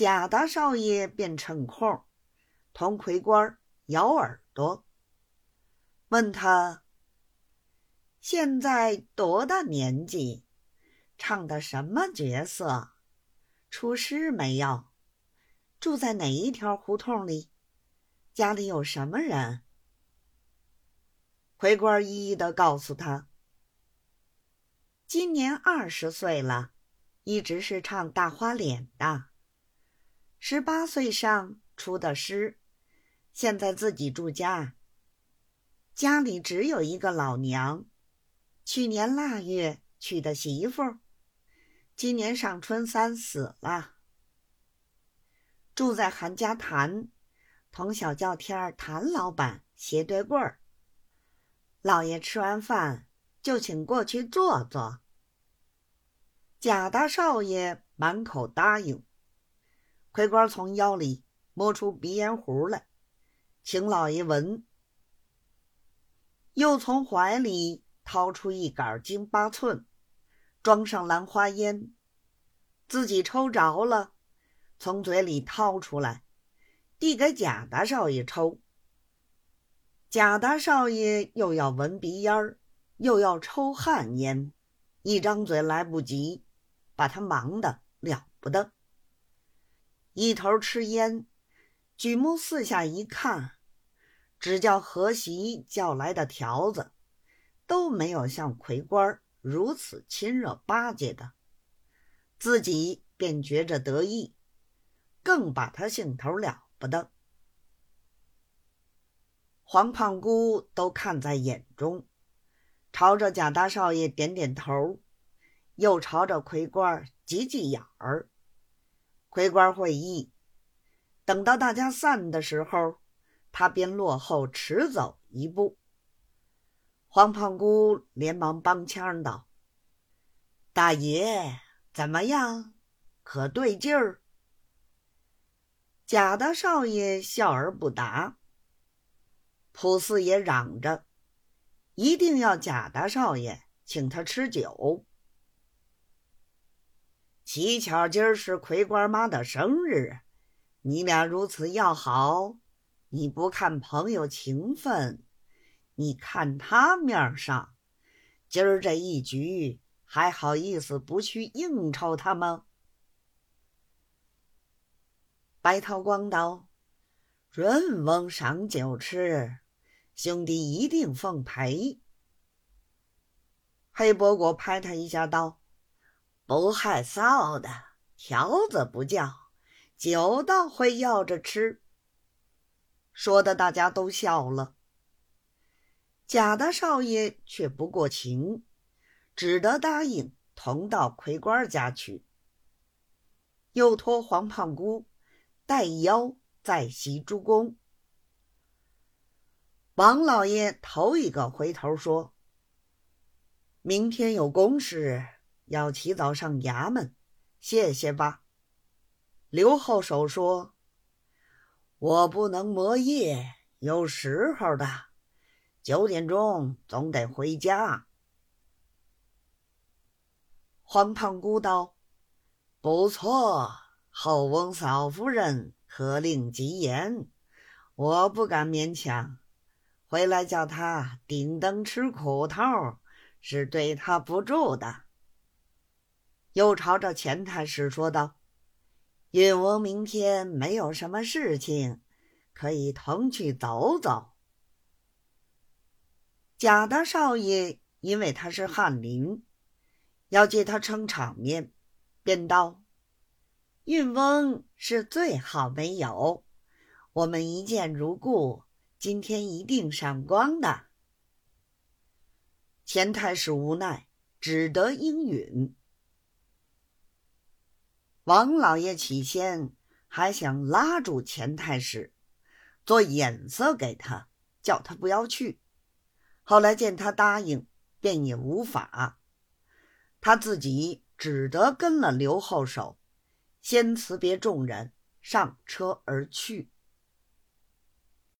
贾大少爷便趁空同魁官咬耳朵，问他现在多大年纪，唱的什么角色，出师没有，住在哪一条胡同里，家里有什么人。魁官一一的告诉他，今年二十岁了，一直是唱大花脸的。十八岁上出的师，现在自己住家。家里只有一个老娘，去年腊月娶的媳妇，今年上春三死了。住在韩家潭，同小叫天谭老板斜对柜儿。老爷吃完饭就请过去坐坐。贾大少爷满口答应。魁官从腰里摸出鼻烟壶来，请老爷闻。又从怀里掏出一杆京八寸，装上兰花烟，自己抽着了，从嘴里掏出来，递给贾大少爷抽。贾大少爷又要闻鼻烟，又要抽旱烟，一张嘴来不及，把他忙得了不得。一头吃烟，举目四下一看，只叫何媳叫来的条子，都没有像魁官如此亲热巴结的，自己便觉着得意，更把他兴头了不得。黄胖姑都看在眼中，朝着贾大少爷点点头，又朝着魁官挤挤眼儿。魁官会议，等到大家散的时候，他便落后迟走一步。黄胖姑连忙帮腔道：“大爷怎么样？可对劲儿？”贾大少爷笑而不答。普四爷嚷着：“一定要贾大少爷请他吃酒。”乞巧今儿是魁官妈的生日，你俩如此要好，你不看朋友情分，你看他面上，今儿这一局还好意思不去应酬他吗？白涛光道：“润翁赏酒吃，兄弟一定奉陪。”黑伯果拍他一下道。不害臊的条子不叫，酒倒会要着吃。说的大家都笑了。贾大少爷却不过情，只得答应同到魁官家去。又托黄胖姑带腰再袭诸公。王老爷头一个回头说：“明天有公事。”要起早上衙门，谢谢吧。刘后手说：“我不能磨夜，有时候的，九点钟总得回家。”黄胖姑道：“不错，后翁嫂夫人可令吉言，我不敢勉强。回来叫他顶灯吃苦头，是对他不住的。”又朝着钱太师说道：“允翁明天没有什么事情，可以同去走走。”贾大少爷因为他是翰林，要借他撑场面，便道：“允翁是最好没有，我们一见如故，今天一定赏光的。”钱太师无奈，只得应允。王老爷起先还想拉住钱太师，做眼色给他，叫他不要去。后来见他答应，便也无法，他自己只得跟了刘后手，先辞别众人，上车而去。